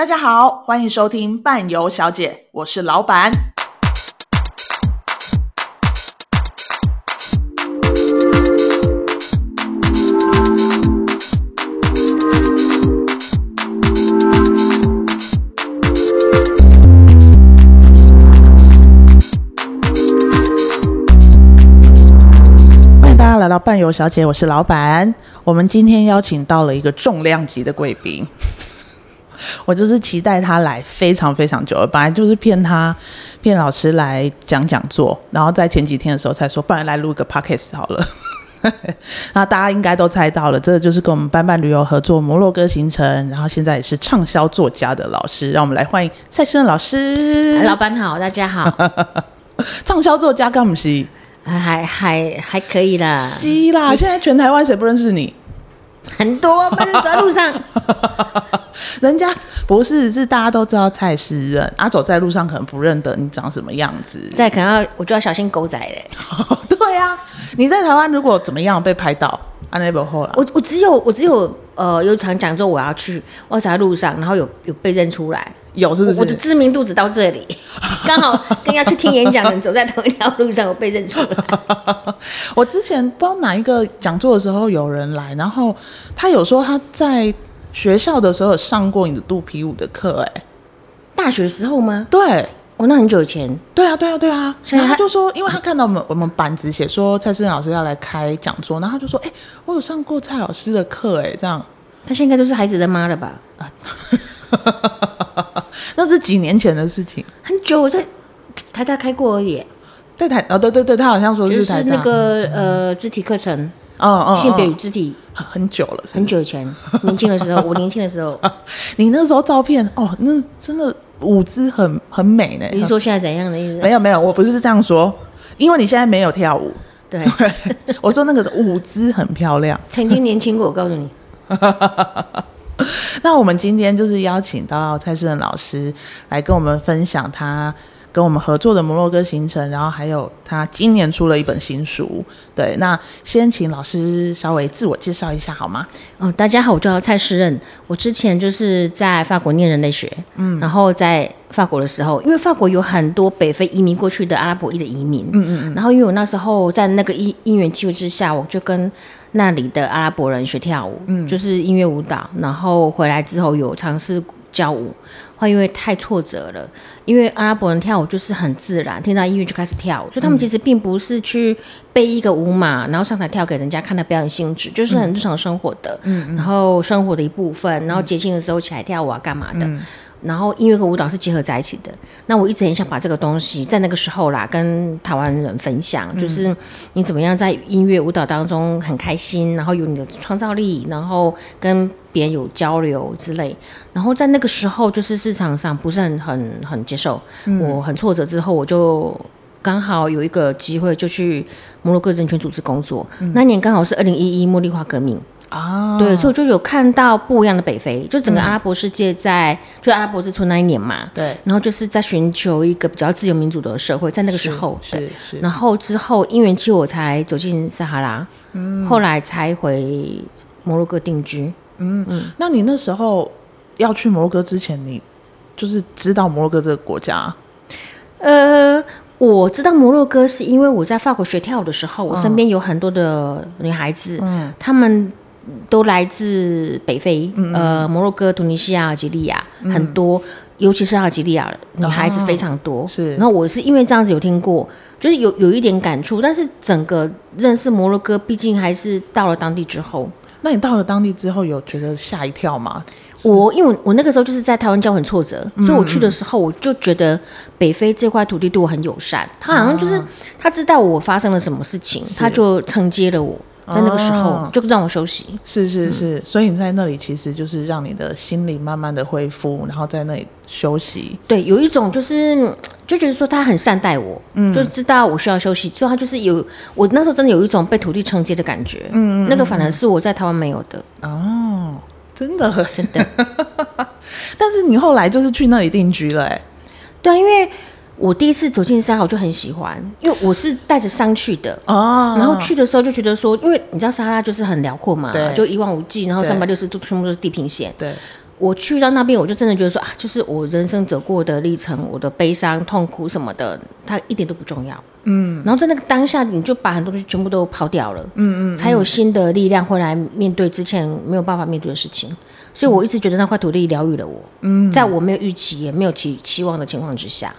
大家好，欢迎收听伴游小姐，我是老板。欢迎大家来到伴游小姐，我是老板。我们今天邀请到了一个重量级的贵宾。我就是期待他来非常非常久了，本来就是骗他骗老师来讲讲座，然后在前几天的时候才说，不然来录个 podcast 好了。那大家应该都猜到了，这个就是跟我们班班旅游合作摩洛哥行程，然后现在也是畅销作家的老师，让我们来欢迎蔡诗任老师。老板好，大家好。畅销作家干不是？还还还可以啦。是啦，现在全台湾谁不认识你？很多，不是走在路上，人家不是，是大家都知道蔡诗人，啊，走在路上可能不认得你长什么样子，在可能要我就要小心狗仔嘞。对啊，你在台湾如果怎么样被拍到，安内不后来，我我只有我只有呃有场讲座我要去，我走在路上，然后有有被认出来。有是不是？我的知名度只到这里，刚好跟要去听演讲的人走在同一条路上，我被认出来。我之前不知道哪一个讲座的时候有人来，然后他有说他在学校的时候有上过你的肚皮舞的课，哎，大学时候吗？对，我那很久以前。对啊，对啊，对啊。然后他就说，因为他看到我们我们板子写说蔡诗任老师要来开讲座，然后他就说，哎，我有上过蔡老师的课，哎，这样。他现在都是孩子的妈了吧？啊。那是几年前的事情，很久我在台大开过而已。在台哦，对对对，他好像说是台大是那个呃肢体课程，嗯嗯，性别与肢体很很久了，很久以前，年轻的时候，我年轻的时候，你那时候照片哦，那真的舞姿很很美呢。你是说现在怎样的意思？没有没有，我不是这样说，因为你现在没有跳舞。对，我说那个舞姿很漂亮，曾经年轻过，我告诉你。那我们今天就是邀请到蔡世任老师来跟我们分享他跟我们合作的摩洛哥行程，然后还有他今年出了一本新书。对，那先请老师稍微自我介绍一下好吗？哦，大家好，我叫蔡诗任，我之前就是在法国念人类学，嗯，然后在法国的时候，因为法国有很多北非移民过去的阿拉伯裔的移民，嗯嗯，然后因为我那时候在那个因因缘机会之下，我就跟那里的阿拉伯人学跳舞，嗯，就是音乐舞蹈。然后回来之后有尝试教舞，后因为太挫折了，因为阿拉伯人跳舞就是很自然，听到音乐就开始跳舞，所以他们其实并不是去背一个舞码，然后上台跳给人家看的表演性质，就是很日常生活的，嗯，然后生活的一部分，然后节庆的时候起来跳舞啊，干嘛的。嗯然后音乐和舞蹈是结合在一起的。那我一直很想把这个东西在那个时候啦，跟台湾人分享，嗯、就是你怎么样在音乐舞蹈当中很开心，然后有你的创造力，然后跟别人有交流之类。然后在那个时候，就是市场上不是很很很接受，嗯、我很挫折之后，我就刚好有一个机会，就去摩洛哥人权组织工作。嗯、那年刚好是二零一一茉莉花革命。啊，对，所以我就有看到不一样的北非，就整个阿拉伯世界在，嗯、就阿拉伯之春那一年嘛，对，然后就是在寻求一个比较自由民主的社会，在那个时候，是，然后之后因缘际我才走进撒哈拉，嗯，后来才回摩洛哥定居，嗯。嗯，那你那时候要去摩洛哥之前，你就是知道摩洛哥这个国家？呃，我知道摩洛哥是因为我在法国学跳舞的时候，嗯、我身边有很多的女孩子，嗯，她们。都来自北非，嗯、呃，摩洛哥、突尼西亚、阿尔及利亚，嗯、很多，尤其是阿尔及利亚女孩子非常多。哦、是，然后我是因为这样子有听过，就是有有一点感触，但是整个认识摩洛哥，毕竟还是到了当地之后。那你到了当地之后，有觉得吓一跳吗？我因为我那个时候就是在台湾教很挫折，嗯、所以我去的时候，我就觉得北非这块土地对我很友善，他好像就是、啊、他知道我发生了什么事情，是他就承接了我。在那个时候就让我休息，哦、是是是，嗯、所以你在那里其实就是让你的心理慢慢的恢复，然后在那里休息。对，有一种就是就觉得说他很善待我，嗯，就知道我需要休息，所以他就是有我那时候真的有一种被土地承接的感觉，嗯，嗯，嗯，那个反而是我在台湾没有的。哦，真的真的。但是你后来就是去那里定居了，哎，对啊，因为。我第一次走进沙哈，我就很喜欢，因为我是带着伤去的哦。然后去的时候就觉得说，因为你知道撒哈拉就是很辽阔嘛，对，就一望无际，然后三百六十度全部都是地平线。对，我去到那边，我就真的觉得说啊，就是我人生走过的历程，我的悲伤、痛苦什么的，它一点都不重要。嗯，然后在那个当下，你就把很多东西全部都抛掉了。嗯，嗯嗯，才有新的力量会来面对之前没有办法面对的事情。所以我一直觉得那块土地疗愈了我。嗯，在我没有预期也没有期期望的情况之下，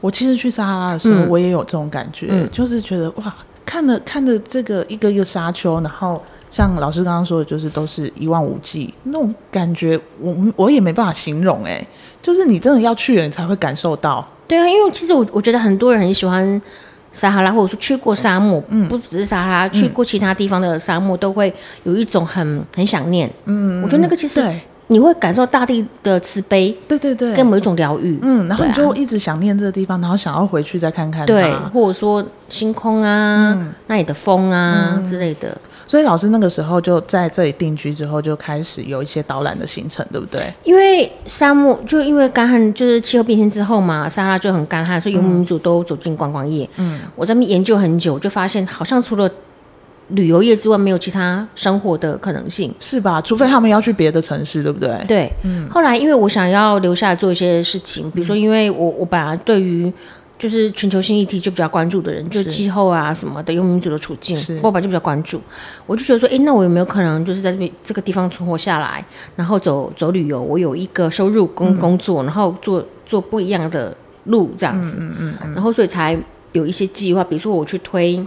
我其实去撒哈拉的时候，嗯、我也有这种感觉，嗯、就是觉得哇，看着看着这个一个一个沙丘，然后。像老师刚刚说的，就是都是一望无际那种感觉我，我我也没办法形容哎，就是你真的要去了，你才会感受到。对啊，因为其实我我觉得很多人很喜欢撒哈拉，或者说去过沙漠，嗯，不只是撒哈拉，去过其他地方的沙漠，都会有一种很很想念。嗯，我觉得那个其实你会感受大地的慈悲，对对对，跟某一种疗愈。嗯，然后你就一直想念这个地方，然后想要回去再看看。对，或者说星空啊，嗯、那里的风啊、嗯、之类的。所以老师那个时候就在这里定居之后，就开始有一些导览的行程，对不对？因为沙漠就因为干旱，就是气候变迁之后嘛，撒哈拉就很干旱，所以游牧民族都走进观光业。嗯，我在那边研究很久，就发现好像除了旅游业之外，没有其他生活的可能性，是吧？除非他们要去别的城市，对不对？对，嗯。后来因为我想要留下来做一些事情，比如说，因为我我本来对于就是全球性议题就比较关注的人，就气候啊什么的，游牧民族的处境，我本来就比较关注。我就觉得说，哎，那我有没有可能就是在这边这个地方存活下来，然后走走旅游，我有一个收入工工作，然后做做不一样的路这样子，嗯嗯嗯，然后所以才有一些计划，比如说我去推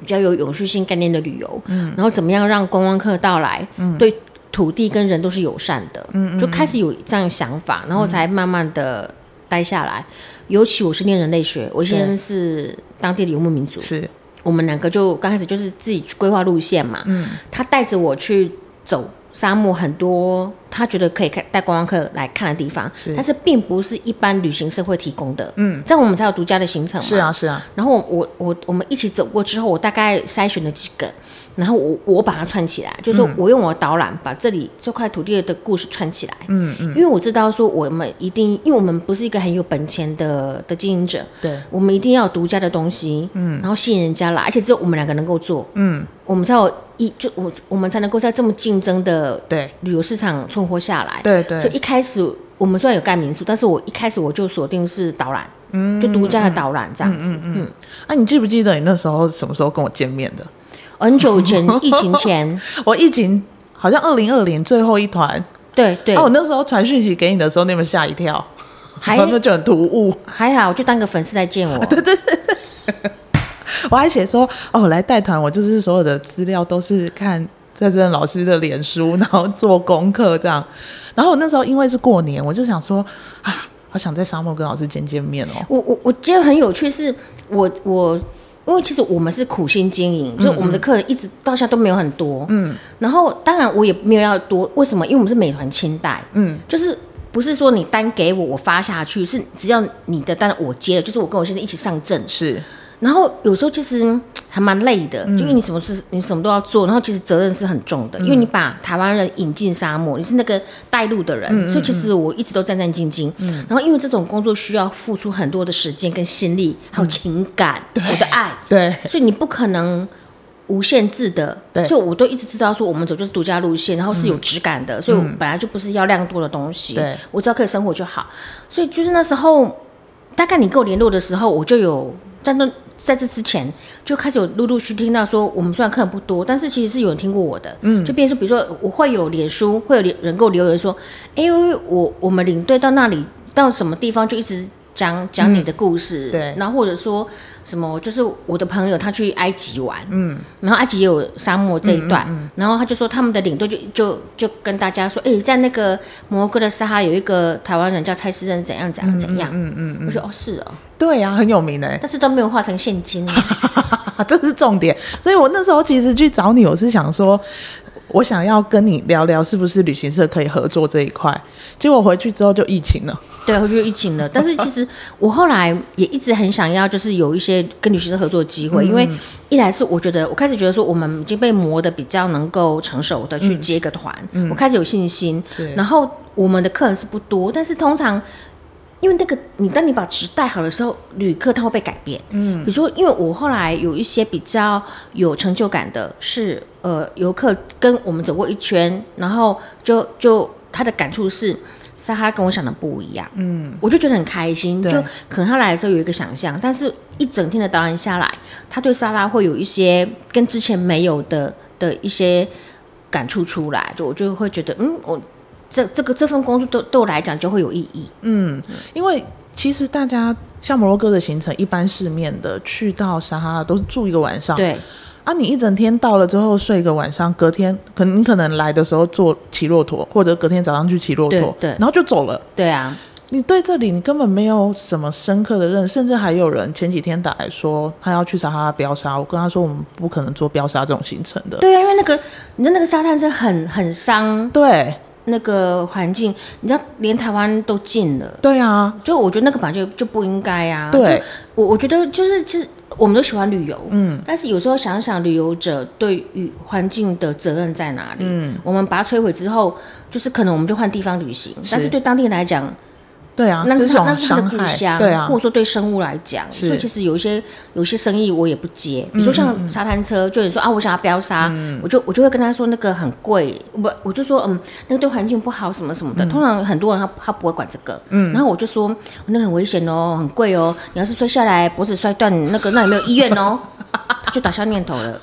比较有永续性概念的旅游，嗯，然后怎么样让观光客到来，嗯，对土地跟人都是友善的，嗯，就开始有这样想法，然后才慢慢的待下来。尤其我是念人类学，我现在是当地的游牧民族，是。我们两个就刚开始就是自己规划路线嘛。嗯，他带着我去走沙漠，很多他觉得可以看带观光客来看的地方，是但是并不是一般旅行社会提供的。嗯，这样我们才有独家的行程嘛。是啊，是啊。然后我我我们一起走过之后，我大概筛选了几个。然后我我把它串起来，就是说我用我的导览把这里这块土地的故事串起来。嗯嗯。因为我知道说我们一定，因为我们不是一个很有本钱的的经营者，对，我们一定要有独家的东西，嗯，然后吸引人家来，而且只有我们两个能够做，嗯，我们才有一就我我们才能够在这么竞争的对旅游市场存活下来。对对。所以一开始我们虽然有盖民宿，但是我一开始我就锁定是导览，嗯，就独家的导览这样子。嗯。那你记不记得你那时候什么时候跟我见面的？很久前，疫情前，我疫情好像二零二零最后一团，对对。哦，我那时候传讯息给你的时候，你有没有吓一跳？还 那就很突兀。还好，就当个粉丝来见我。对对对。我还写说，哦，来带团，我就是所有的资料都是看在这老师的脸书，然后做功课这样。然后我那时候因为是过年，我就想说啊，好想在沙漠跟老师见见面哦。我我我觉得很有趣，是我我。因为其实我们是苦心经营，嗯、就是我们的客人一直到现在都没有很多。嗯，然后当然我也没有要多，为什么？因为我们是美团清代，嗯，就是不是说你单给我，我发下去，是只要你的单我接了，就是我跟我先生一起上阵。是，然后有时候其实。还蛮累的，就因为你什么事，你什么都要做，然后其实责任是很重的，因为你把台湾人引进沙漠，你是那个带路的人，所以其实我一直都战战兢兢。然后因为这种工作需要付出很多的时间跟心力，还有情感，我的爱，对，所以你不可能无限制的，所以我都一直知道说我们走就是独家路线，然后是有质感的，所以我本来就不是要量多的东西，我只要可以生活就好。所以就是那时候，大概你跟我联络的时候，我就有在那。在这之前就开始有陆陆续续听到说，我们虽然客人不多，但是其实是有人听过我的，嗯，就变成说，比如说我会有脸书，会有人给我留言说，哎，我我们领队到那里到什么地方就一直讲讲你的故事，嗯、对，然后或者说。什么？就是我的朋友他去埃及玩，嗯，然后埃及也有沙漠这一段，嗯嗯嗯、然后他就说他们的领队就就就跟大家说，哎、欸，在那个摩哥的沙哈有一个台湾人叫蔡诗任，怎样怎样怎样，嗯嗯，我说哦是哦，对呀、啊，很有名的，但是都没有化成现金，这是重点。所以我那时候其实去找你，我是想说。我想要跟你聊聊，是不是旅行社可以合作这一块？结果回去之后就疫情了。对，回去就疫情了。但是其实我后来也一直很想要，就是有一些跟旅行社合作的机会，嗯、因为一来是我觉得我开始觉得说我们已经被磨的比较能够成熟的去接个团，嗯、我开始有信心。然后我们的客人是不多，但是通常。因为那个，你当你把纸带好的时候，旅客他会被改变。嗯，比如说，因为我后来有一些比较有成就感的是，呃，游客跟我们走过一圈，然后就就他的感触是撒哈拉跟我想的不一样，嗯，我就觉得很开心，就可能他来的时候有一个想象，但是一整天的导演下来，他对撒哈拉会有一些跟之前没有的的一些感触出来，就我就会觉得，嗯，我这这个这份工作对对我来讲就会有意义，嗯，因为其实大家像摩洛哥的行程，一般市面的去到撒哈拉都是住一个晚上，对。啊，你一整天到了之后睡一个晚上，隔天可能你可能来的时候坐骑骆驼，或者隔天早上去骑骆驼，对，对，然后就走了。对啊，你对这里你根本没有什么深刻的认识，甚至还有人前几天打来说他要去撒哈拉飙沙，我跟他说我们不可能做飙沙这种行程的。对啊，因为那个你的那个沙滩是很很伤，对那个环境，你知道连台湾都禁了。对啊，就我觉得那个本来就就不应该啊。对，我我觉得就是其实。我们都喜欢旅游，嗯，但是有时候想想旅游者对于环境的责任在哪里？嗯，我们把它摧毁之后，就是可能我们就换地方旅行，是，但是对当地人来讲。对啊，那是他那是他的故乡，对啊，或者说对生物来讲，所以其实有一些有一些生意我也不接，比如说像沙滩车，就你说啊，我想要飙沙，嗯、我就我就会跟他说那个很贵，不，我就说嗯，那个对环境不好什么什么的。嗯、通常很多人他他不会管这个，嗯，然后我就说那个很危险哦，很贵哦，你要是摔下来脖子摔断，那个那有没有医院哦？他就打消念头了。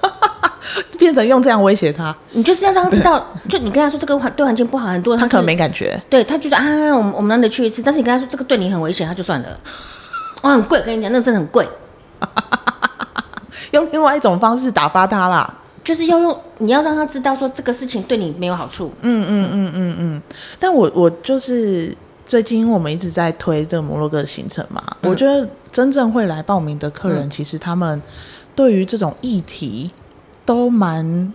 变成用这样威胁他，你就是要让他知道，就你跟他说这个环对环境不好，很多人他，他可能没感觉，对他觉得啊，我们我们难得去一次，但是你跟他说这个对你很危险，他就算了。哦，很贵，跟你讲，那个真的很贵。用另外一种方式打发他啦，就是要用你要让他知道说这个事情对你没有好处。嗯嗯嗯嗯嗯。但我我就是最近我们一直在推这个摩洛哥的行程嘛，嗯、我觉得真正会来报名的客人，其实他们对于这种议题。都蛮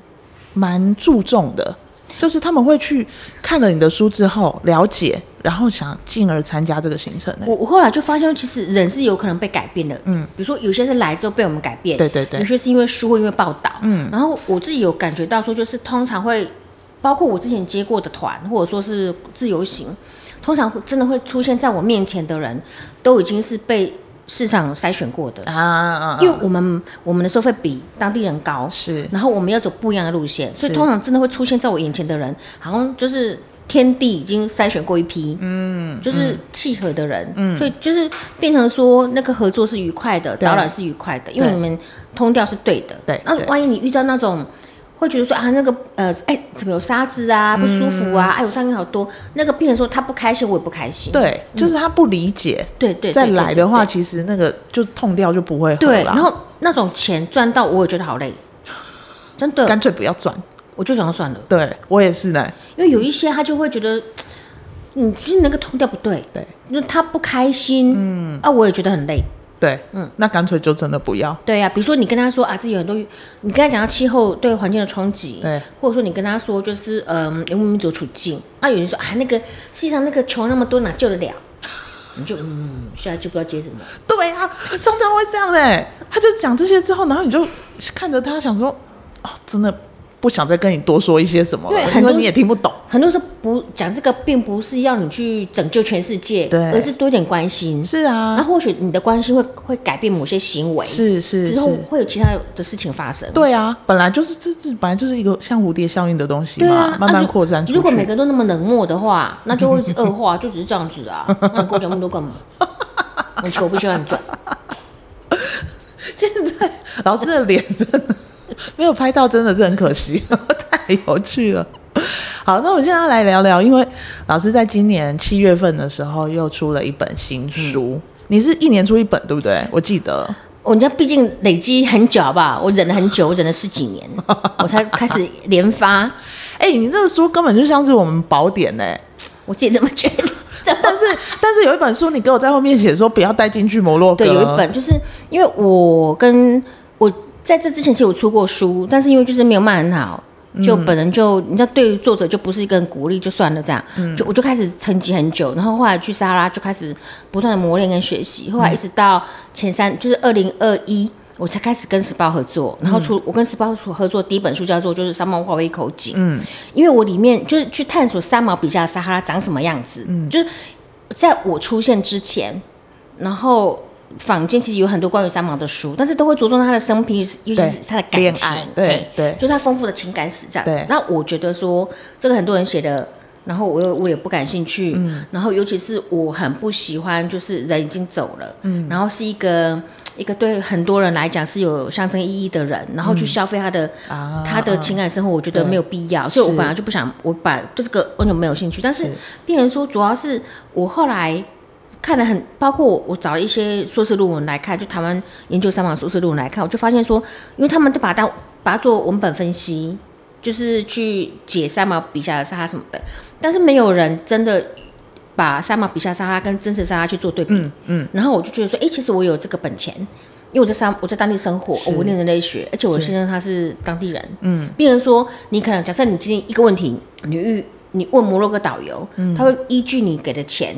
蛮注重的，就是他们会去看了你的书之后了解，然后想进而参加这个行程。我我后来就发现，其实人是有可能被改变的。嗯，比如说有些是来之后被我们改变，对对对，有些是因为书或因为报道。嗯，然后我自己有感觉到说，就是通常会包括我之前接过的团，或者说是自由行，通常真的会出现在我面前的人，都已经是被。市场筛选过的。啊，因为我们我们的收费比当地人高，是，然后我们要走不一样的路线，所以通常真的会出现在我眼前的人，好像就是天地已经筛选过一批，嗯，就是契合的人，嗯，所以就是变成说那个合作是愉快的，导览是愉快的，因为你们通调是对的，对，那万一你遇到那种。会觉得说啊，那个呃，哎，怎么有沙子啊，不舒服啊，嗯、哎，我上面好多。那个病人说他不开心，我也不开心。对，就是他不理解。对对。再来的话，其实那个就痛掉就不会好了。对，然后那种钱赚到，我也觉得好累，真的。干脆不要赚，我就想要算了。对我也是呢，因为有一些他就会觉得，你 就是那个痛掉不对，对，那他不开心，嗯，啊，我也觉得很累。对，嗯，那干脆就真的不要。对呀、啊，比如说你跟他说啊，自己有很多，你跟他讲到气候对环境的冲击，对，或者说你跟他说就是嗯，游牧民族处境，啊，有人说啊，那个世界上那个穷那么多，哪救得了？你就嗯，现在就不知道接什么。对啊，常常会这样的，他就讲这些之后，然后你就看着他，想说啊，真的。不想再跟你多说一些什么了，因为你也听不懂。很多时候不讲这个，并不是要你去拯救全世界，对，而是多一点关心。是啊，那或许你的关心会会改变某些行为，是是，之后会有其他的事情发生。对啊，本来就是这这本来就是一个像蝴蝶效应的东西嘛，慢慢扩散出去。如果每个人都那么冷漠的话，那就会一直恶化，就只是这样子啊。那你跟我讲那么多干嘛？我求不希望你赚。现在老师的脸真的。没有拍到，真的是很可惜，太有趣了。好，那我们现在来聊聊，因为老师在今年七月份的时候又出了一本新书。嗯、你是一年出一本，对不对？我记得，我家毕竟累积很久吧，我忍了很久，我忍了十几年，我才开始连发。哎、欸，你这个书根本就像是我们宝典呢，我自己这么觉得。但是，但是有一本书，你给我在后面写说不要带进去摩洛哥。对，有一本，就是因为我跟我。在这之前其实我出过书，但是因为就是没有卖很好，就本人就你知道，对于作者就不是一个很鼓励，就算了这样。嗯、就我就开始沉寂很久，然后后来去撒哈拉就开始不断的磨练跟学习，后来一直到前三就是二零二一，我才开始跟时报合作，然后出我跟时报合作第一本书叫做就是《三毛化为一口井》，嗯，因为我里面就是去探索三毛笔下的撒哈拉长什么样子，嗯，就是在我出现之前，然后。坊间其实有很多关于三毛的书，但是都会着重他的生平，尤其是他的感情，对对，就他丰富的情感史这样子。那我觉得说这个很多人写的然后我又我也不感兴趣，嗯，然后尤其是我很不喜欢，就是人已经走了，嗯，然后是一个一个对很多人来讲是有象征意义的人，然后去消费他的、嗯、他的情感生活，我觉得没有必要，所以我本来就不想，我本来对这个完全没有兴趣。但是病人说，主要是我后来看了很，包括我我找了一些硕士论文来看，就台湾研究三毛硕士论文来看，我就发现说，因为他们都把它当把它做文本分析。就是去解三毛笔下的沙拉什么的，但是没有人真的把三毛笔下沙拉跟真实沙拉去做对比。嗯，嗯，然后我就觉得说，哎、欸，其实我有这个本钱，因为我在三我在当地生活，我念人类学，而且我先生他是当地人。嗯，病人说，你可能假设你今天一个问题，你遇你问摩洛哥导游，嗯，他会依据你给的钱，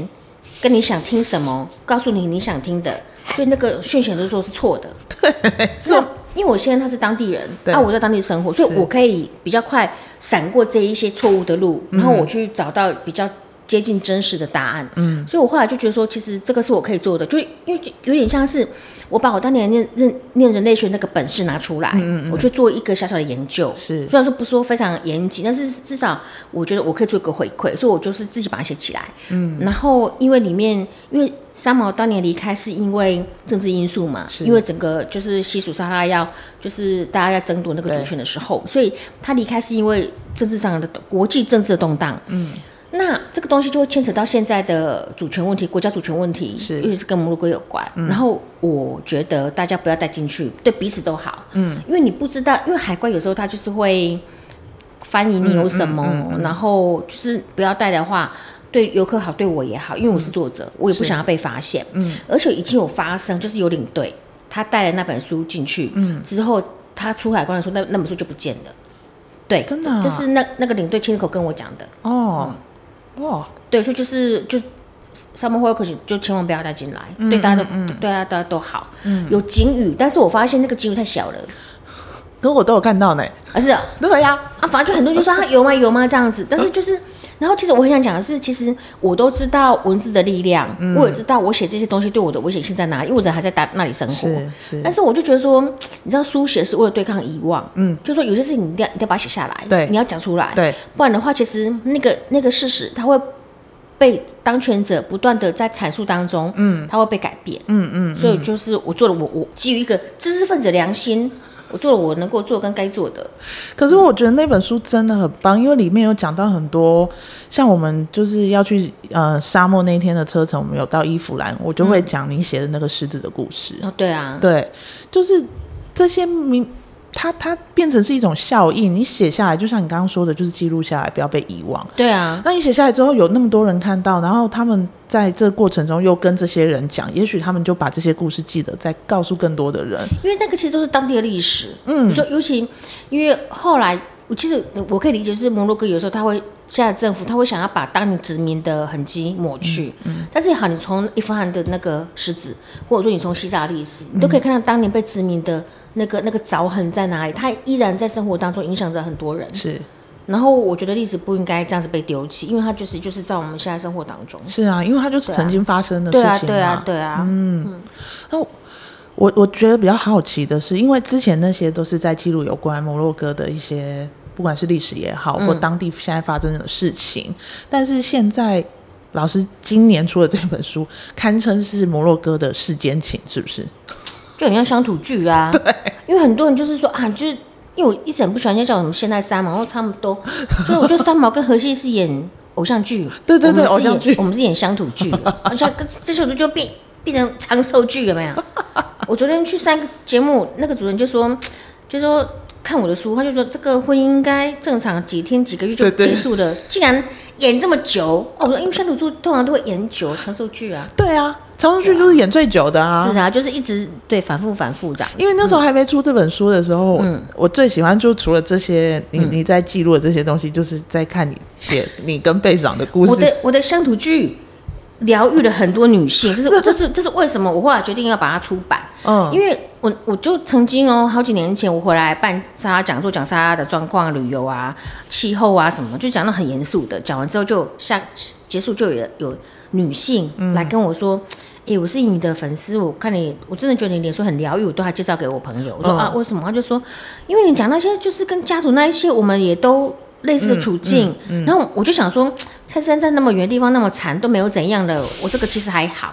跟你想听什么，告诉你你想听的，所以那个讯息都说是错的。对，错。因为我现在他是当地人，啊，我在当地生活，所以我可以比较快闪过这一些错误的路，然后我去找到比较接近真实的答案。嗯，所以我后来就觉得说，其实这个是我可以做的，就因为有点像是我把我当年念认念人类学那个本事拿出来，嗯，我去做一个小小的研究。是，虽然说不说非常严谨，但是至少我觉得我可以做一个回馈，所以我就是自己把它写起来。嗯，然后因为里面因为。三毛当年离开是因为政治因素嘛？因为整个就是西属撒哈拉要就是大家要争夺那个主权的时候，所以他离开是因为政治上的国际政治的动荡。嗯，那这个东西就会牵扯到现在的主权问题，国家主权问题，是尤其是跟摩洛哥有关。嗯。然后我觉得大家不要带进去，对彼此都好。嗯，因为你不知道，因为海关有时候他就是会翻译你有什么，然后就是不要带的话。对游客好，对我也好，因为我是作者，嗯、我也不想要被发现。嗯，而且已经有发生，就是有领队他带了那本书进去，嗯，之后他出海关的时候，那那本书就不见了。对，真的、啊，这是那那个领队亲口跟我讲的。哦，嗯、哇，对，所以就是就沙漠会可惜，就千万不要带进来，嗯、对大家都、嗯、对大家都好。嗯，有警语，但是我发现那个警语太小了。可我都有看到呢。啊，是啊，对呀，啊，反正就很多人就说啊有吗有吗这样子，但是就是。然后，其实我很想讲的是，其实我都知道文字的力量，嗯、我也知道我写这些东西对我的危险性在哪里，因为我人还在大那里生活。是是。但是我就觉得说，你知道，书写是为了对抗遗忘，嗯，就是说有些事情你一定要一定要把它写下来，对，你要讲出来，对，不然的话，其实那个那个事实，它会被当权者不断的在阐述当中，嗯，它会被改变，嗯嗯。所以就是我做了我，我我基于一个知识分子良心。我做了我能够做跟该做的，可是我觉得那本书真的很棒，因为里面有讲到很多，像我们就是要去呃沙漠那一天的车程，我们有到伊芙兰，我就会讲你写的那个狮子的故事。哦，对啊，对，就是这些名。它它变成是一种效应，你写下来，就像你刚刚说的，就是记录下来，不要被遗忘。对啊，那你写下来之后，有那么多人看到，然后他们在这个过程中又跟这些人讲，也许他们就把这些故事记得，再告诉更多的人。因为那个其实都是当地的历史。嗯，你说尤其因为后来，我其实我可以理解，就是摩洛哥有时候他会现在政府他会想要把当年殖民的痕迹抹去。嗯，嗯，但是好，你从伊夫汗的那个狮子，或者说你从西萨历史，你都可以看到当年被殖民的。那个那个凿痕在哪里？它依然在生活当中影响着很多人。是，然后我觉得历史不应该这样子被丢弃，因为它就是就是在我们现在生活当中。是啊，因为它就是曾经发生的事情嘛。对啊，对啊，对啊。嗯，那、嗯、我我觉得比较好奇的是，因为之前那些都是在记录有关摩洛哥的一些，不管是历史也好，或当地现在发生的事情。嗯、但是现在老师今年出的这本书，堪称是摩洛哥的世间情，是不是？就很像乡土剧啊，对，因为很多人就是说啊，就是因为我一直很不喜欢人家叫什么现代三毛，然后差不多，所以我觉得三毛跟荷西是演偶像剧，对对对，偶像剧，我们是演乡土剧，而且这首歌就变变成长寿剧有没有？我昨天去上个节目，那个主人就说，就说看我的书，他就说这个婚姻应该正常几天几个月就结束了，竟然演这么久，哦，我说因为乡土剧通常都会演久长寿剧啊，对啊。长寿剧就是演最久的啊，是啊，就是一直对反复反复这样。因为那时候还没出这本书的时候，嗯，我最喜欢就除了这些，你你在记录的这些东西，就是在看你写 你跟贝嫂的故事。我的我的乡土剧疗愈了很多女性，这是 这是这是为什么？我后来决定要把它出版。嗯，因为我我就曾经哦，好几年前我回来办沙拉讲座，讲沙拉的状况、旅游啊、气候啊什么，就讲到很严肃的。讲完之后就下结束，就有有女性来跟我说。哎、欸，我是你的粉丝，我看你，我真的觉得你脸书很疗愈，我都还介绍给我朋友。我说、嗯、啊，为什么？他就说，因为你讲那些就是跟家族那一些，我们也都类似的处境，嗯嗯嗯、然后我就想说，蔡珊在那么远的地方那么惨都没有怎样的，我这个其实还好。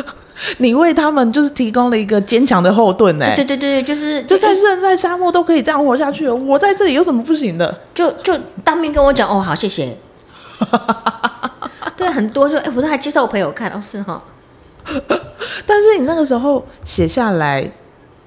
你为他们就是提供了一个坚强的后盾呢、欸。对对对对，就是就蔡诗芸在沙漠都可以这样活下去，我在这里有什么不行的？就就当面跟我讲哦，好谢谢。对，很多就哎，我都还介绍我朋友看，哦是哈。但是你那个时候写下来。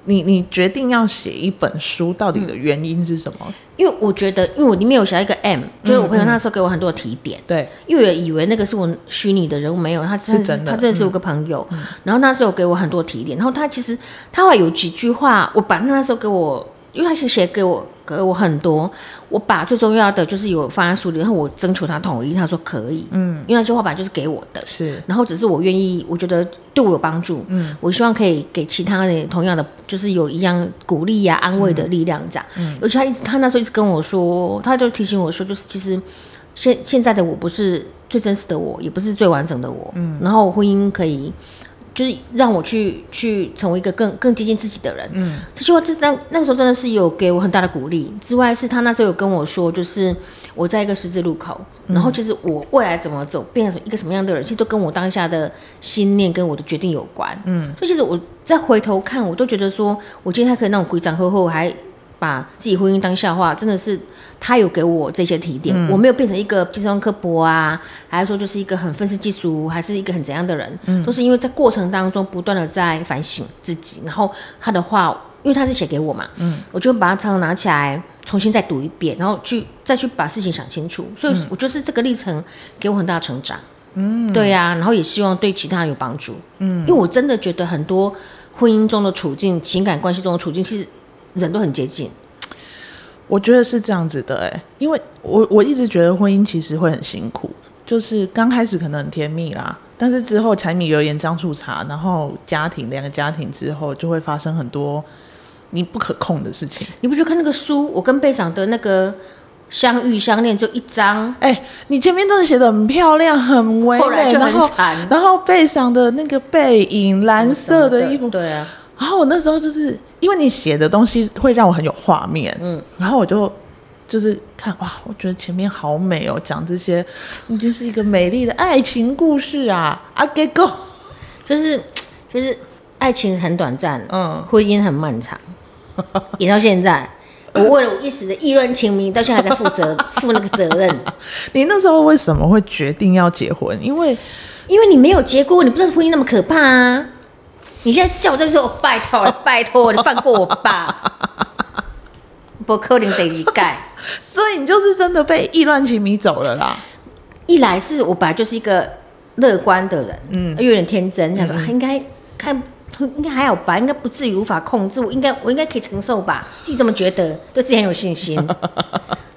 你你决定要写一本书，到底的原因是什么？嗯、因为我觉得，因为我里面有写一个 M，就是我朋友那时候给我很多提点。嗯嗯、对，因为我以为那个是我虚拟的人物，没有，他是真的，他真的是我个朋友。嗯、然后那时候给我很多提点，然后他其实他会有几句话，我把他那时候给我。因为他是写给我，给我很多，我把最重要的就是有放在书里，然后我征求他同意，他说可以，嗯，因为那句话本来就是给我的，是，然后只是我愿意，我觉得对我有帮助，嗯，我希望可以给其他人同样的，就是有一样鼓励呀、啊、安慰的力量这样，嗯，而且他一直，他那时候一直跟我说，他就提醒我说，就是其实现现在的我不是最真实的我，也不是最完整的我，嗯，然后婚姻可以。就是让我去去成为一个更更接近自己的人。嗯，这句话这那那个时候真的是有给我很大的鼓励。之外，是他那时候有跟我说，就是我在一个十字路口，嗯、然后其实我未来怎么走，变成一个什么样的人，其实都跟我当下的心念跟我的决定有关。嗯，所以其实我再回头看，我都觉得说，我今天还可以那种规章厚厚，还把自己婚姻当笑话，真的是。他有给我这些提点，嗯、我没有变成一个尖酸刻薄啊，还是说就是一个很愤世嫉俗，还是一个很怎样的人，嗯、都是因为在过程当中不断的在反省自己。然后他的话，因为他是写给我嘛，嗯，我就把它常常拿起来重新再读一遍，然后去再去把事情想清楚。所以我觉得是这个历程给我很大的成长，嗯，对呀、啊，然后也希望对其他人有帮助，嗯，因为我真的觉得很多婚姻中的处境、情感关系中的处境，其实人都很接近。我觉得是这样子的，哎，因为我我一直觉得婚姻其实会很辛苦，就是刚开始可能很甜蜜啦，但是之后柴米油盐酱醋茶，然后家庭两个家庭之后，就会发生很多你不可控的事情。你不觉得看那个书，我跟贝赏的那个相遇相恋就一张？哎，你前面真的写的很漂亮，很唯美，然后然后贝桑的那个背影，蓝色的衣服，对啊。然后我那时候就是因为你写的东西会让我很有画面，嗯，然后我就就是看哇，我觉得前面好美哦，讲这些你就是一个美丽的爱情故事啊，啊给够，就是就是爱情很短暂，嗯，婚姻很漫长，演到现在，我为了我一时的意乱情迷，到现在还在负责 负那个责任。你那时候为什么会决定要结婚？因为因为你没有结过，你不知道婚姻那么可怕啊。你现在叫我这个时候，拜托，拜托，你放过我吧！不可能得一盖，所以你就是真的被意乱情迷走了啦。一来是我本来就是一个乐观的人，嗯，又有点天真，想说、嗯、应该看应该还好吧，应该不至于无法控制，我应该我应该可以承受吧，自己这么觉得，对自己很有信心。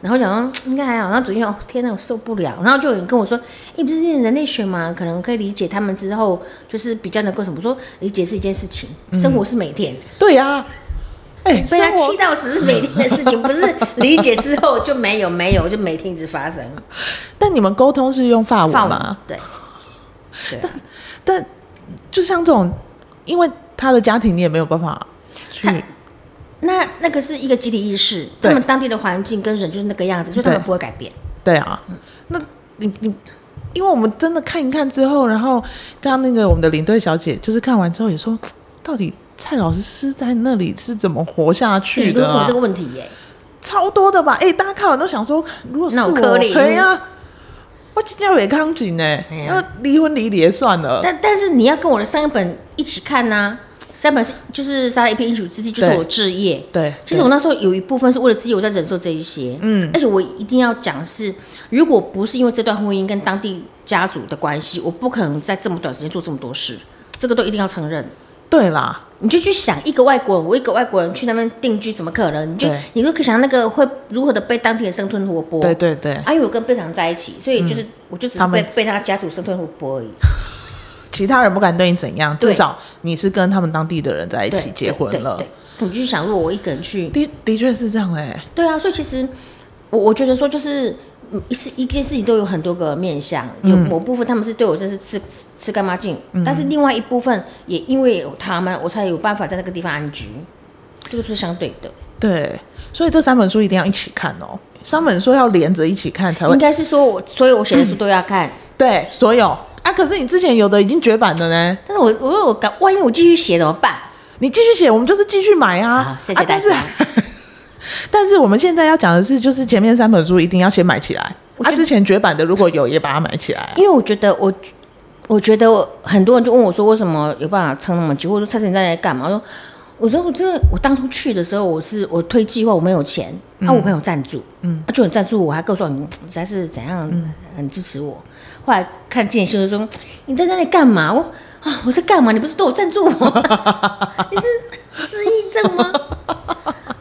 然后讲说应该还好，然后昨天哦天哪，我受不了。然后就有人跟我说，你不是念人类学嘛？可能可以理解他们之后就是比较能够什么？我说理解是一件事情，生活是每天。嗯、对呀、啊，哎、欸，被他气到死是每天的事情，不是理解之后就没有没有就每天一直发生。但你们沟通是用法文吗？文对。对、啊但，但就像这种，因为他的家庭你也没有办法去。那那个是一个集体意识，他们当地的环境跟人就是那个样子，所以他们不会改变。对啊，嗯、那你你，因为我们真的看一看之后，然后刚刚那个我们的领队小姐就是看完之后也说，到底蔡老师是在那里是怎么活下去的、啊？有这个问题耶，超多的吧？哎、欸，大家看完都想说，如果是我，可以啊，我今天也康紧呢，要离婚离离算了。但但是你要跟我的上一本一起看呐、啊。三本是就是杀了一片英雄之地，就是我置业。对，其实我那时候有一部分是为了置业，我在忍受这一些。嗯，而且我一定要讲是，如果不是因为这段婚姻跟当地家族的关系，我不可能在这么短时间做这么多事。这个都一定要承认。对啦，你就去想一个外国人，我一个外国人去那边定居，怎么可能？你就对你就可以想那个会如何的被当地人生吞活剥。对对对。啊，因为我跟非常在一起，所以就是、嗯、我就只是被们被他家族生吞活剥而已。其他人不敢对你怎样，至少你是跟他们当地的人在一起结婚了。对，你就想，如果我一个人去，的的确是这样哎、欸。对啊，所以其实我我觉得说，就是一事一件事情都有很多个面向，有某部分他们是对我这是吃吃吃干抹净，嗯、但是另外一部分也因为有他们，我才有办法在那个地方安居，这个是相对的。对，所以这三本书一定要一起看哦。三本书要连着一起看才会。应该是说我，所有我写的书都要看。嗯、对，所有啊。可是你之前有的已经绝版了呢。但是我我说我搞，万一我继续写怎么办？你继续写，我们就是继续买啊。好，谢谢大家。啊、但是，我们现在要讲的是，就是前面三本书一定要先买起来。啊，之前绝版的如果有，也把它买起来、啊。因为我觉得我。我觉得很多人就问我说：“为什么有办法撑那么久？”或者说：“蔡司你在干嘛？”我说：“我说我真的，我当初去的时候，我是我推计划，我没有钱，嗯、啊，我朋友赞助，嗯，啊，就很赞助我，还告诉我你实在是怎样很支持我。嗯、后来看见新闻说你在那里干嘛？我啊，我在干嘛？你不是都有赞助我？你是失忆症吗？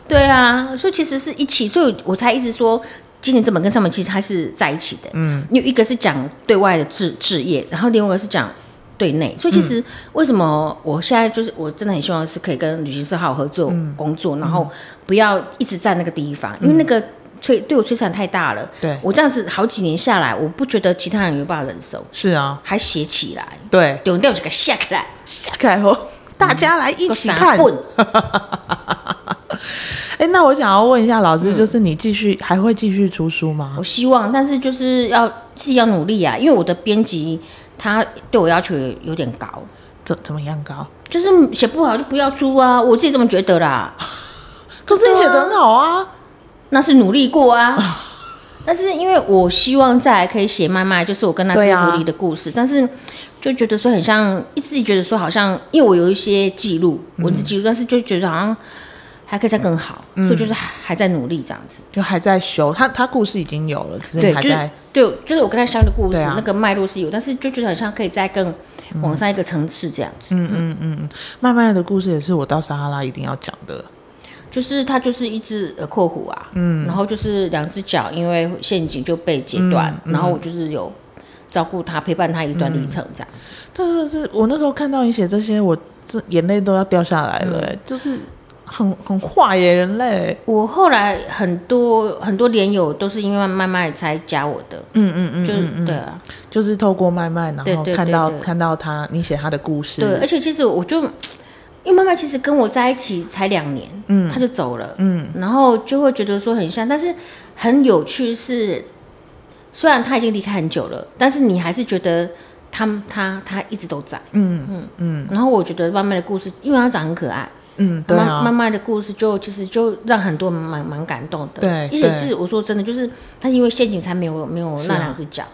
对啊，所以其实是一起，所以我才一直说。”今年这本跟上本其实还是在一起的，嗯，因为一个是讲对外的置置业，然后另外一个是讲对内，所以其实为什么我现在就是我真的很希望是可以跟旅行社好好合作工作，嗯、然后不要一直在那个地方，嗯、因为那个摧对我摧残太大了。对，我这样子好几年下来，我不觉得其他人有办法忍受。是啊，还写起来，对，丢掉就给下来，下来后大家来一起看。嗯 哎，那我想要问一下老师，就是你继续、嗯、还会继续出书吗？我希望，但是就是要自己要努力啊，因为我的编辑他对我要求有点高。怎怎么样高？就是写不好就不要出啊，我自己这么觉得啦。可是你写的很好啊，那是努力过啊。但是因为我希望再来可以写麦麦，就是我跟那只狐狸的故事，啊、但是就觉得说很像，一直觉得说好像，因为我有一些记录文字记录，嗯、但是就觉得好像。还可以再更好，嗯、所以就是还还在努力这样子，就还在修。他他故事已经有了，只是还在对、就是，对，就是我跟他相的故事，啊、那个脉络是有，但是就觉得好像可以再更往上一个层次这样子。嗯嗯嗯，慢慢的故事也是我到撒哈拉一定要讲的，就是他就是一只呃阔虎啊，嗯，然后就是两只脚因为陷阱就被截断，嗯嗯、然后我就是有照顾他，陪伴他一段历程这样子。但是是我那时候看到你写这些，我这眼泪都要掉下来了、就是。很很坏耶，人类。我后来很多很多连友都是因为麦麦才加我的，嗯嗯嗯，就是对啊，就是透过麦麦，然后看到看到他，你写他的故事。对，而且其实我就因为麦麦其实跟我在一起才两年，嗯，他就走了，嗯，然后就会觉得说很像，但是很有趣是，虽然他已经离开很久了，但是你还是觉得他他他一直都在，嗯嗯嗯。然后我觉得麦麦的故事，因为他长很可爱。嗯，对啊，妈妈的故事就其实就让很多人蛮蛮感动的。对，而且是我说真的，就是他因为陷阱才没有没有那两只脚，啊、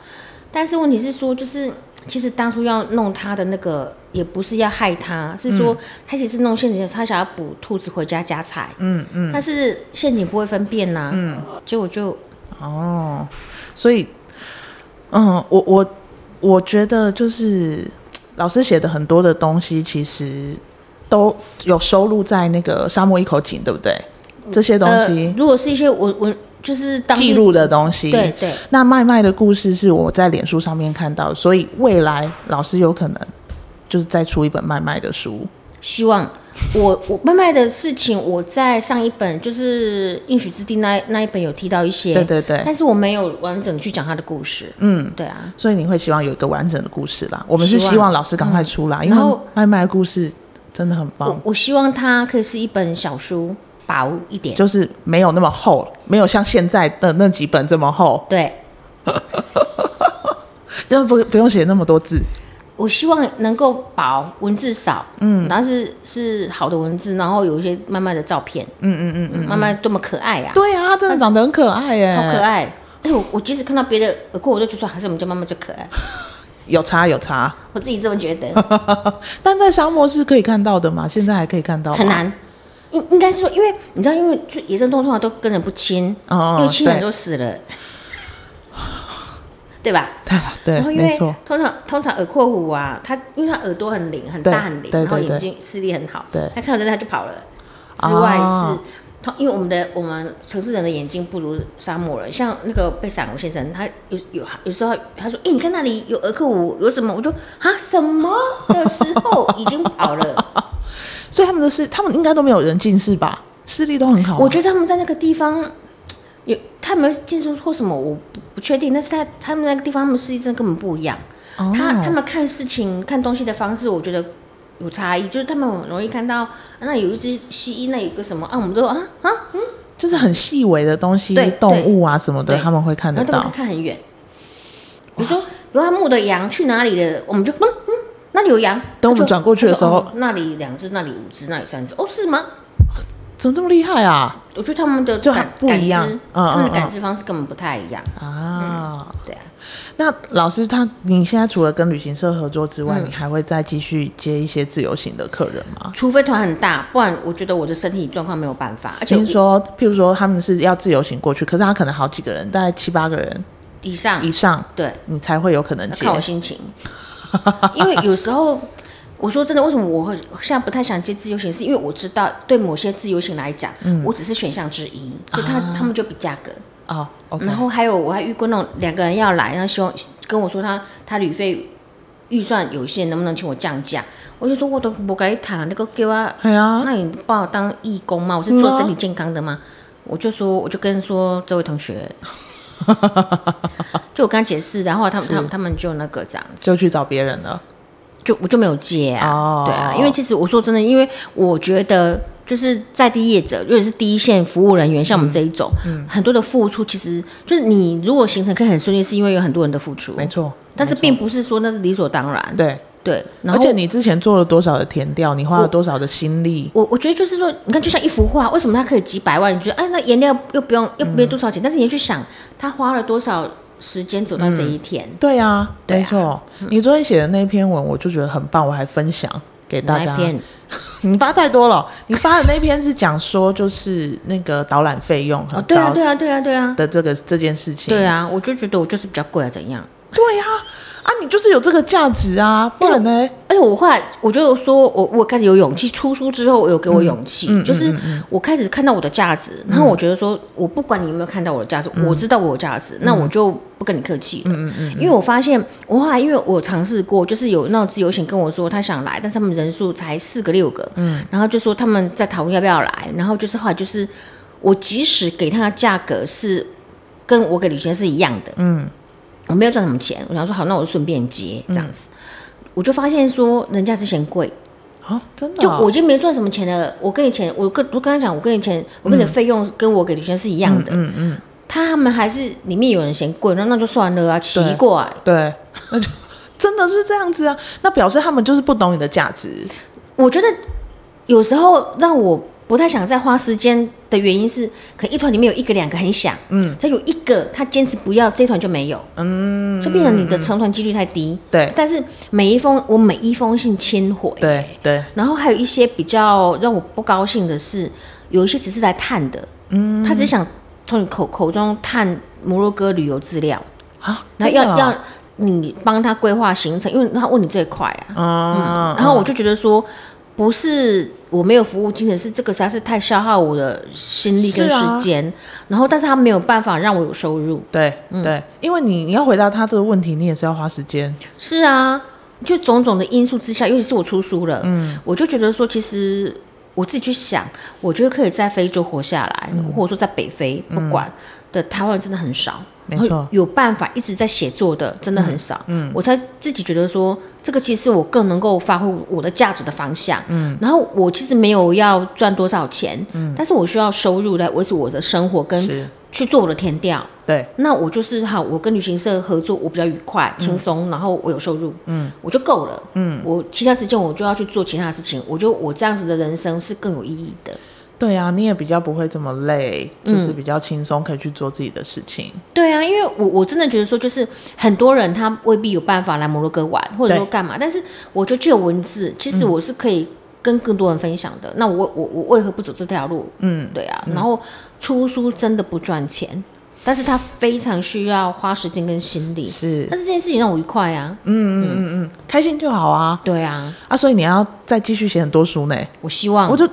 但是问题是说，就是其实当初要弄他的那个也不是要害他，是说他其实弄陷阱，他想要捕兔子回家夹菜。嗯嗯，但是陷阱不会分辨呐、啊。嗯，结果就哦，所以嗯，我我我觉得就是老师写的很多的东西，其实。都有收录在那个沙漠一口井，对不对？这些东西，呃、如果是一些我我就是记录的东西，对对。那麦麦的故事是我在脸书上面看到，所以未来老师有可能就是再出一本麦麦的书。希望我我麦麦的事情，我在上一本就是《应许之地》那那一本有提到一些，对对对。但是我没有完整去讲他的故事。嗯，对啊。所以你会希望有一个完整的故事啦？我们是希望老师赶快出来，嗯、因为麦麦的故事。真的很棒我。我希望它可以是一本小书，薄一点，就是没有那么厚，没有像现在的那几本这么厚。对，就不不用写那么多字。我希望能够薄，文字少，嗯，然后是是好的文字，然后有一些慢慢的照片，嗯嗯嗯嗯，慢慢多么可爱呀、啊！对啊，真的长得很可爱耶，超可爱。哎，我我即使看到别的耳廓，我都觉得还是我们家妈妈最可爱。有差有差，我自己这么觉得。但在沙漠是可以看到的嘛？现在还可以看到吗？很难，应应该是说，因为你知道，因为野生动物通常都跟人不亲，哦、因为亲人都死了，对，吧？对对，然后因为通常通常耳廓狐啊，它因为它耳朵很灵，很大很灵，然后眼睛视力很好，对，它看到人它就跑了。之外是。哦因为我们的我们城市人的眼睛不如沙漠人，像那个被闪龙先生，他有有有时候他说：“哎、欸，你看那里有耳廓狐，有什么？”我就啊，什么的时候已经跑了。所以他们的视，他们应该都没有人近视吧？视力都很好。我觉得他们在那个地方有，他们近视或什么，我不不确定。但是他他们那个地方，他们视力真的根本不一样。哦、他他们看事情、看东西的方式，我觉得。有差异，就是他们很容易看到，那有一只蜥蜴，那有个什么啊？我们都说啊啊嗯，就是很细微的东西，对动物啊什么的，他们会看得到，看很远。比如说，比如他牧的羊去哪里了，我们就嗯嗯，那里有羊。等我们转过去的时候，哦、那里两只，那里五只，那里三只。哦，是吗？怎么这么厉害啊？我觉得他们的就很不一样，嗯，他们的感知方式根本不太一样啊、嗯。对啊。那老师他，你现在除了跟旅行社合作之外，嗯、你还会再继续接一些自由行的客人吗？除非团很大，不然我觉得我的身体状况没有办法。而且听说，譬如说他们是要自由行过去，可是他可能好几个人，大概七八个人以上以上，对，你才会有可能接。看我心情，因为有时候 我说真的，为什么我会现在不太想接自由行？是因为我知道对某些自由行来讲，嗯、我只是选项之一，所以他、啊、他们就比价格。哦、oh, okay，然后还有我还遇过那种两个人要来，然后希望跟我说他他旅费预算有限，能不能请我降价？我就说我都不跟你谈了，那个给我，哎呀，那你把我当义工吗？我是做身体健康的吗？嗯、我就说我就跟说这位同学，就我跟他解释，然后他们他们他们就那个这样子，就去找别人了，就我就没有接啊，oh. 对啊，因为其实我说真的，因为我觉得。就是在地业者，或者是第一线服务人员，像我们这一种，嗯，很多的付出，其实就是你如果行程可以很顺利，是因为有很多人的付出，没错。但是并不是说那是理所当然，对对。而且你之前做了多少的填调，你花了多少的心力？我我觉得就是说，你看，就像一幅画，为什么它可以几百万？你觉得，哎，那颜料又不用，又没多少钱，嗯，但是你去想，他花了多少时间走到这一天？嗯，对啊，没错。你昨天写的那篇文，我就觉得很棒，我还分享给大家。你发太多了，你发的那篇是讲说就是那个导览费用很高，对啊对啊对啊对啊的这个这件事情，对啊，我就觉得我就是比较贵啊，怎样？对呀。啊，你就是有这个价值啊，不然呢？而且我后来我就说，我我开始有勇气出书之后，我有给我勇气，嗯嗯、就是我开始看到我的价值、嗯，然后我觉得说，我不管你有没有看到我的价值、嗯，我知道我有价值、嗯，那我就不跟你客气了。嗯嗯嗯，因为我发现，我后来因为我尝试过，就是有那种自由行跟我说他想来，但是他们人数才四个六个，嗯，然后就说他们在讨论要不要来，然后就是后来就是我即使给他的价格是跟我给旅行是一样的，嗯。我没有赚什么钱，我想说好，那我就顺便接这样子、嗯，我就发现说人家是嫌贵啊，真的、哦，就我已经没赚什么钱了。我跟你钱，我跟我跟他讲，我跟你钱，我跟你的费用跟我给旅行是一样的，嗯嗯，嗯，他们还是里面有人嫌贵，那那就算了啊，奇怪，对，那就真的是这样子啊，那表示他们就是不懂你的价值。我觉得有时候让我。不太想再花时间的原因是，可能一团里面有一个两个很想，嗯，再有一个他坚持不要，这一团就没有，嗯，就变成你的成团几率太低，对。但是每一封我每一封信签回，对对。然后还有一些比较让我不高兴的是，有一些只是来探的，嗯，他只是想从你口口中探摩洛哥旅游资料。啊，那要要你帮他规划行程，因为他问你这一块啊，嗯，然后我就觉得说。不是我没有服务精神，是这个实在是太消耗我的心力跟时间，啊。然后，但是他没有办法让我有收入。对，嗯、对，因为你你要回答他这个问题，你也是要花时间。是啊，就种种的因素之下，尤其是我出书了，嗯，我就觉得说，其实我自己去想，我觉得可以在非洲活下来，嗯、或者说在北非，不管。嗯的台湾真的很少，没错，有办法一直在写作的真的很少。嗯，我才自己觉得说，这个其实我更能够发挥我的价值的方向。嗯，然后我其实没有要赚多少钱，嗯，但是我需要收入来维持我的生活跟去做我的填调。对，那我就是好，我跟旅行社合作，我比较愉快、轻松，然后我有收入，嗯，我就够了。嗯，我其他时间我就要去做其他的事情，我就我这样子的人生是更有意义的。对啊，你也比较不会这么累，就是比较轻松，可以去做自己的事情。嗯、对啊，因为我我真的觉得说，就是很多人他未必有办法来摩洛哥玩，或者说干嘛，但是我觉得就有文字，其实我是可以跟更多人分享的。嗯、那我我我为何不走这条路？嗯，对啊。然后出书真的不赚钱，但是他非常需要花时间跟心力。是，但是这件事情让我愉快啊。嗯嗯嗯嗯，开心就好啊。对啊，啊，所以你要再继续写很多书呢。我希望，我就。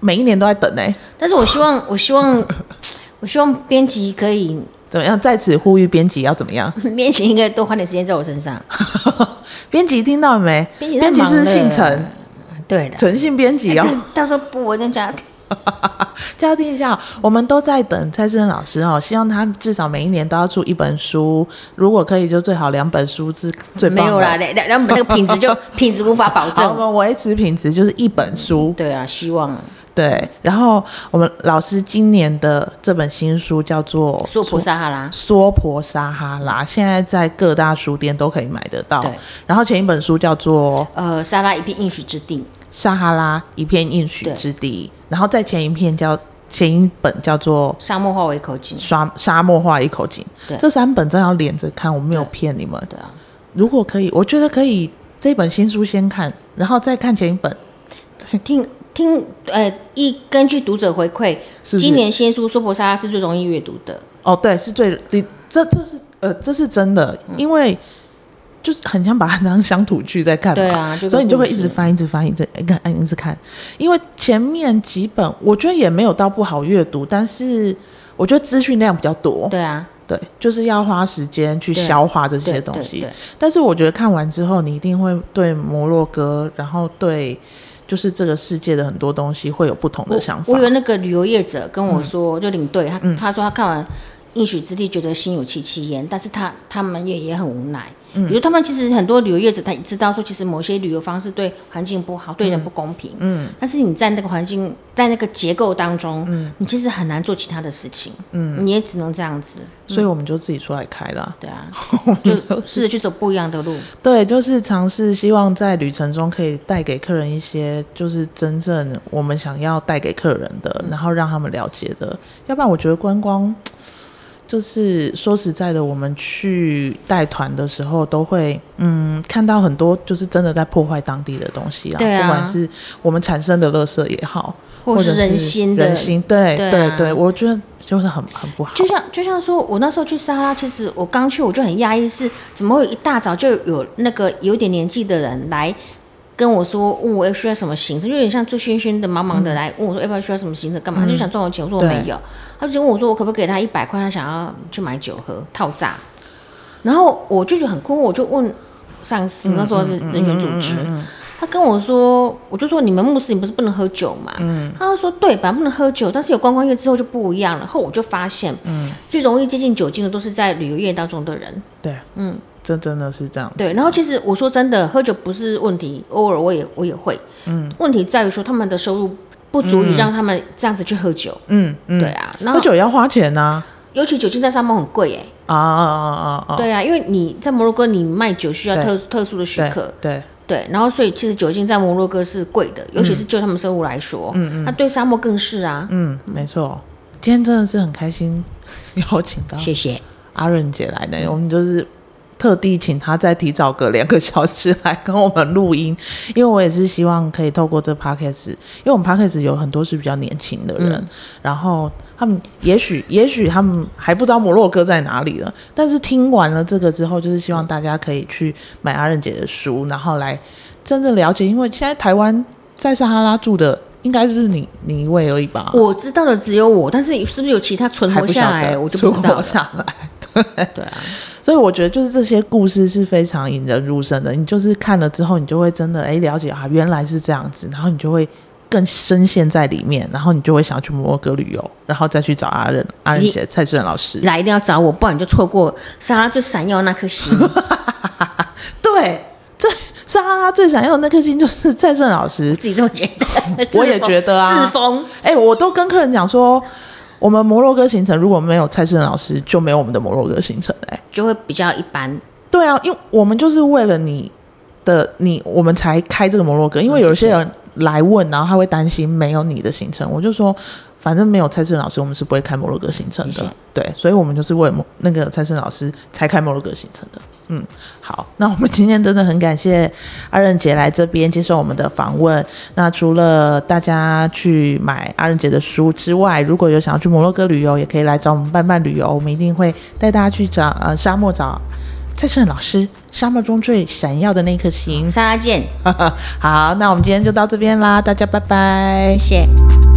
每一年都在等呢、欸，但是我希望，我希望，我希望编辑可以怎么样？在此呼吁编辑要怎么样？编辑应该多花点时间在我身上。编辑听到了没？编辑是姓陈，对的，陈姓编辑哦。到时候不，我跟家庭，家听一下，我们都在等蔡志恩老师哦。希望他至少每一年都要出一本书，如果可以，就最好两本书是最。没有啦，两两本那个品质就品质无法保证。我们维持品质就是一本书。对啊，希望。对，然后我们老师今年的这本新书叫做《娑婆撒哈拉》，娑婆撒哈拉现在在各大书店都可以买得到。对，然后前一本书叫做呃《撒拉一片应许之地》，撒哈拉一片应许之地。然后再前一片叫前一本叫做《沙漠化为一口井》，沙沙漠化一口井。对，这三本真要连着看，我没有骗你们。对啊，如果可以，我觉得可以这本新书先看，然后再看前一本，听。听，呃，一根据读者回馈，今年新书《娑婆撒哈拉》是最容易阅读的。哦，对，是最，这这是呃，这是真的，嗯、因为就是很像把它当乡土剧在看嘛，对啊，所以你就会一直翻，一直翻，一直看，一直看。因为前面几本我觉得也没有到不好阅读，但是我觉得资讯量比较多。对啊，对，就是要花时间去消化这些东西。但是我觉得看完之后，你一定会对摩洛哥，然后对。就是这个世界的很多东西会有不同的想法。我有那个旅游业者跟我说，嗯、就领队他、嗯、他说他看完《应许之地》觉得心有戚戚焉，但是他他们也也很无奈。比如他们其实很多旅游业者，他也知道说，其实某些旅游方式对环境不好，对人不公平。嗯。但是你在那个环境，在那个结构当中，嗯，你其实很难做其他的事情。嗯。你也只能这样子。所以我们就自己出来开了。对啊。就试着去走不一样的路。对，就是尝试，希望在旅程中可以带给客人一些，就是真正我们想要带给客人的，然后让他们了解的。要不然，我觉得观光。就是说实在的，我们去带团的时候，都会嗯看到很多就是真的在破坏当地的东西啊，对啊，不管是我们产生的垃圾也好，或是人心的人心，对对对，对，我觉得就是很很不好。就像就像说我那时候去沙拉，其实我刚去我就很压抑，是怎么会一大早就有那个有点年纪的人来。跟我说，问我要需要什么行程，就有点像醉醺醺的、茫茫的来问我说，要不要需要什么行程，干嘛？他就想赚我钱。我说我没有，他就问我说，我可不可以给他一百块，他想要去买酒喝套炸。然后我就觉得很困惑，我就问上司，那时候是人权组织，他跟我说，我就说你们穆斯林不是不能喝酒嘛？他就说对本来，不能喝酒，但是有观光业之后就不一样了。后我就发现，最容易接近酒精的都是在旅游业当中的人。对，嗯。这真的是这样。对，然后其实我说真的，喝酒不是问题，偶尔我也我也会。嗯。问题在于说他们的收入不足以让他们这样子去喝酒。嗯嗯。对啊，喝酒也要花钱呐。尤其酒精在沙漠很贵哎。啊啊啊啊！对啊，因为你在摩洛哥，你卖酒需要特特殊的许可。对对。然后，所以其实酒精在摩洛哥是贵的，尤其是就他们生物来说。嗯嗯。那对沙漠更是啊。嗯，没错。今天真的是很开心 邀请到谢谢阿润姐来的，我们就是。特地请他再提早个两个小时来跟我们录音，因为我也是希望可以透过这 podcast，因为我们 podcast 有很多是比较年轻的人，嗯、然后他们也许也许他们还不知道摩洛哥在哪里了，但是听完了这个之后，就是希望大家可以去买阿任姐的书，然后来真正了解，因为现在台湾在撒哈拉住的应该就是你你一位而已吧？我知道的只有我，但是是不是有其他存活下来？我就不知道下来。对啊，所以我觉得就是这些故事是非常引人入胜的。你就是看了之后，你就会真的哎了解啊，原来是这样子，然后你就会更深陷在里面，然后你就会想要去摩洛哥旅游，然后再去找阿仁阿仁姐蔡志仁老师来，一定要找我，不然你就错过莎拉最闪耀那颗星。对，这莎拉最闪耀的那颗星就是蔡世仁老师，自己这么觉得，我也觉得啊，自封。哎，我都跟客人讲说。我们摩洛哥行程如果没有蔡世仁老师，就没有我们的摩洛哥行程哎、欸，就会比较一般。对啊，因为我们就是为了你的你，我们才开这个摩洛哥。因为有些人来问，然后他会担心没有你的行程，我就说。反正没有蔡世仁老师，我们是不会开摩洛哥行程的。对，所以我们就是为那个蔡世仁老师才开摩洛哥行程的。嗯，好，那我们今天真的很感谢阿任姐来这边接受我们的访问。那除了大家去买阿任姐的书之外，如果有想要去摩洛哥旅游，也可以来找我们伴伴旅游。我们一定会带大家去找呃沙漠找蔡胜老师，沙漠中最闪耀的那颗星。沙拉见。好，那我们今天就到这边啦，大家拜拜，谢谢。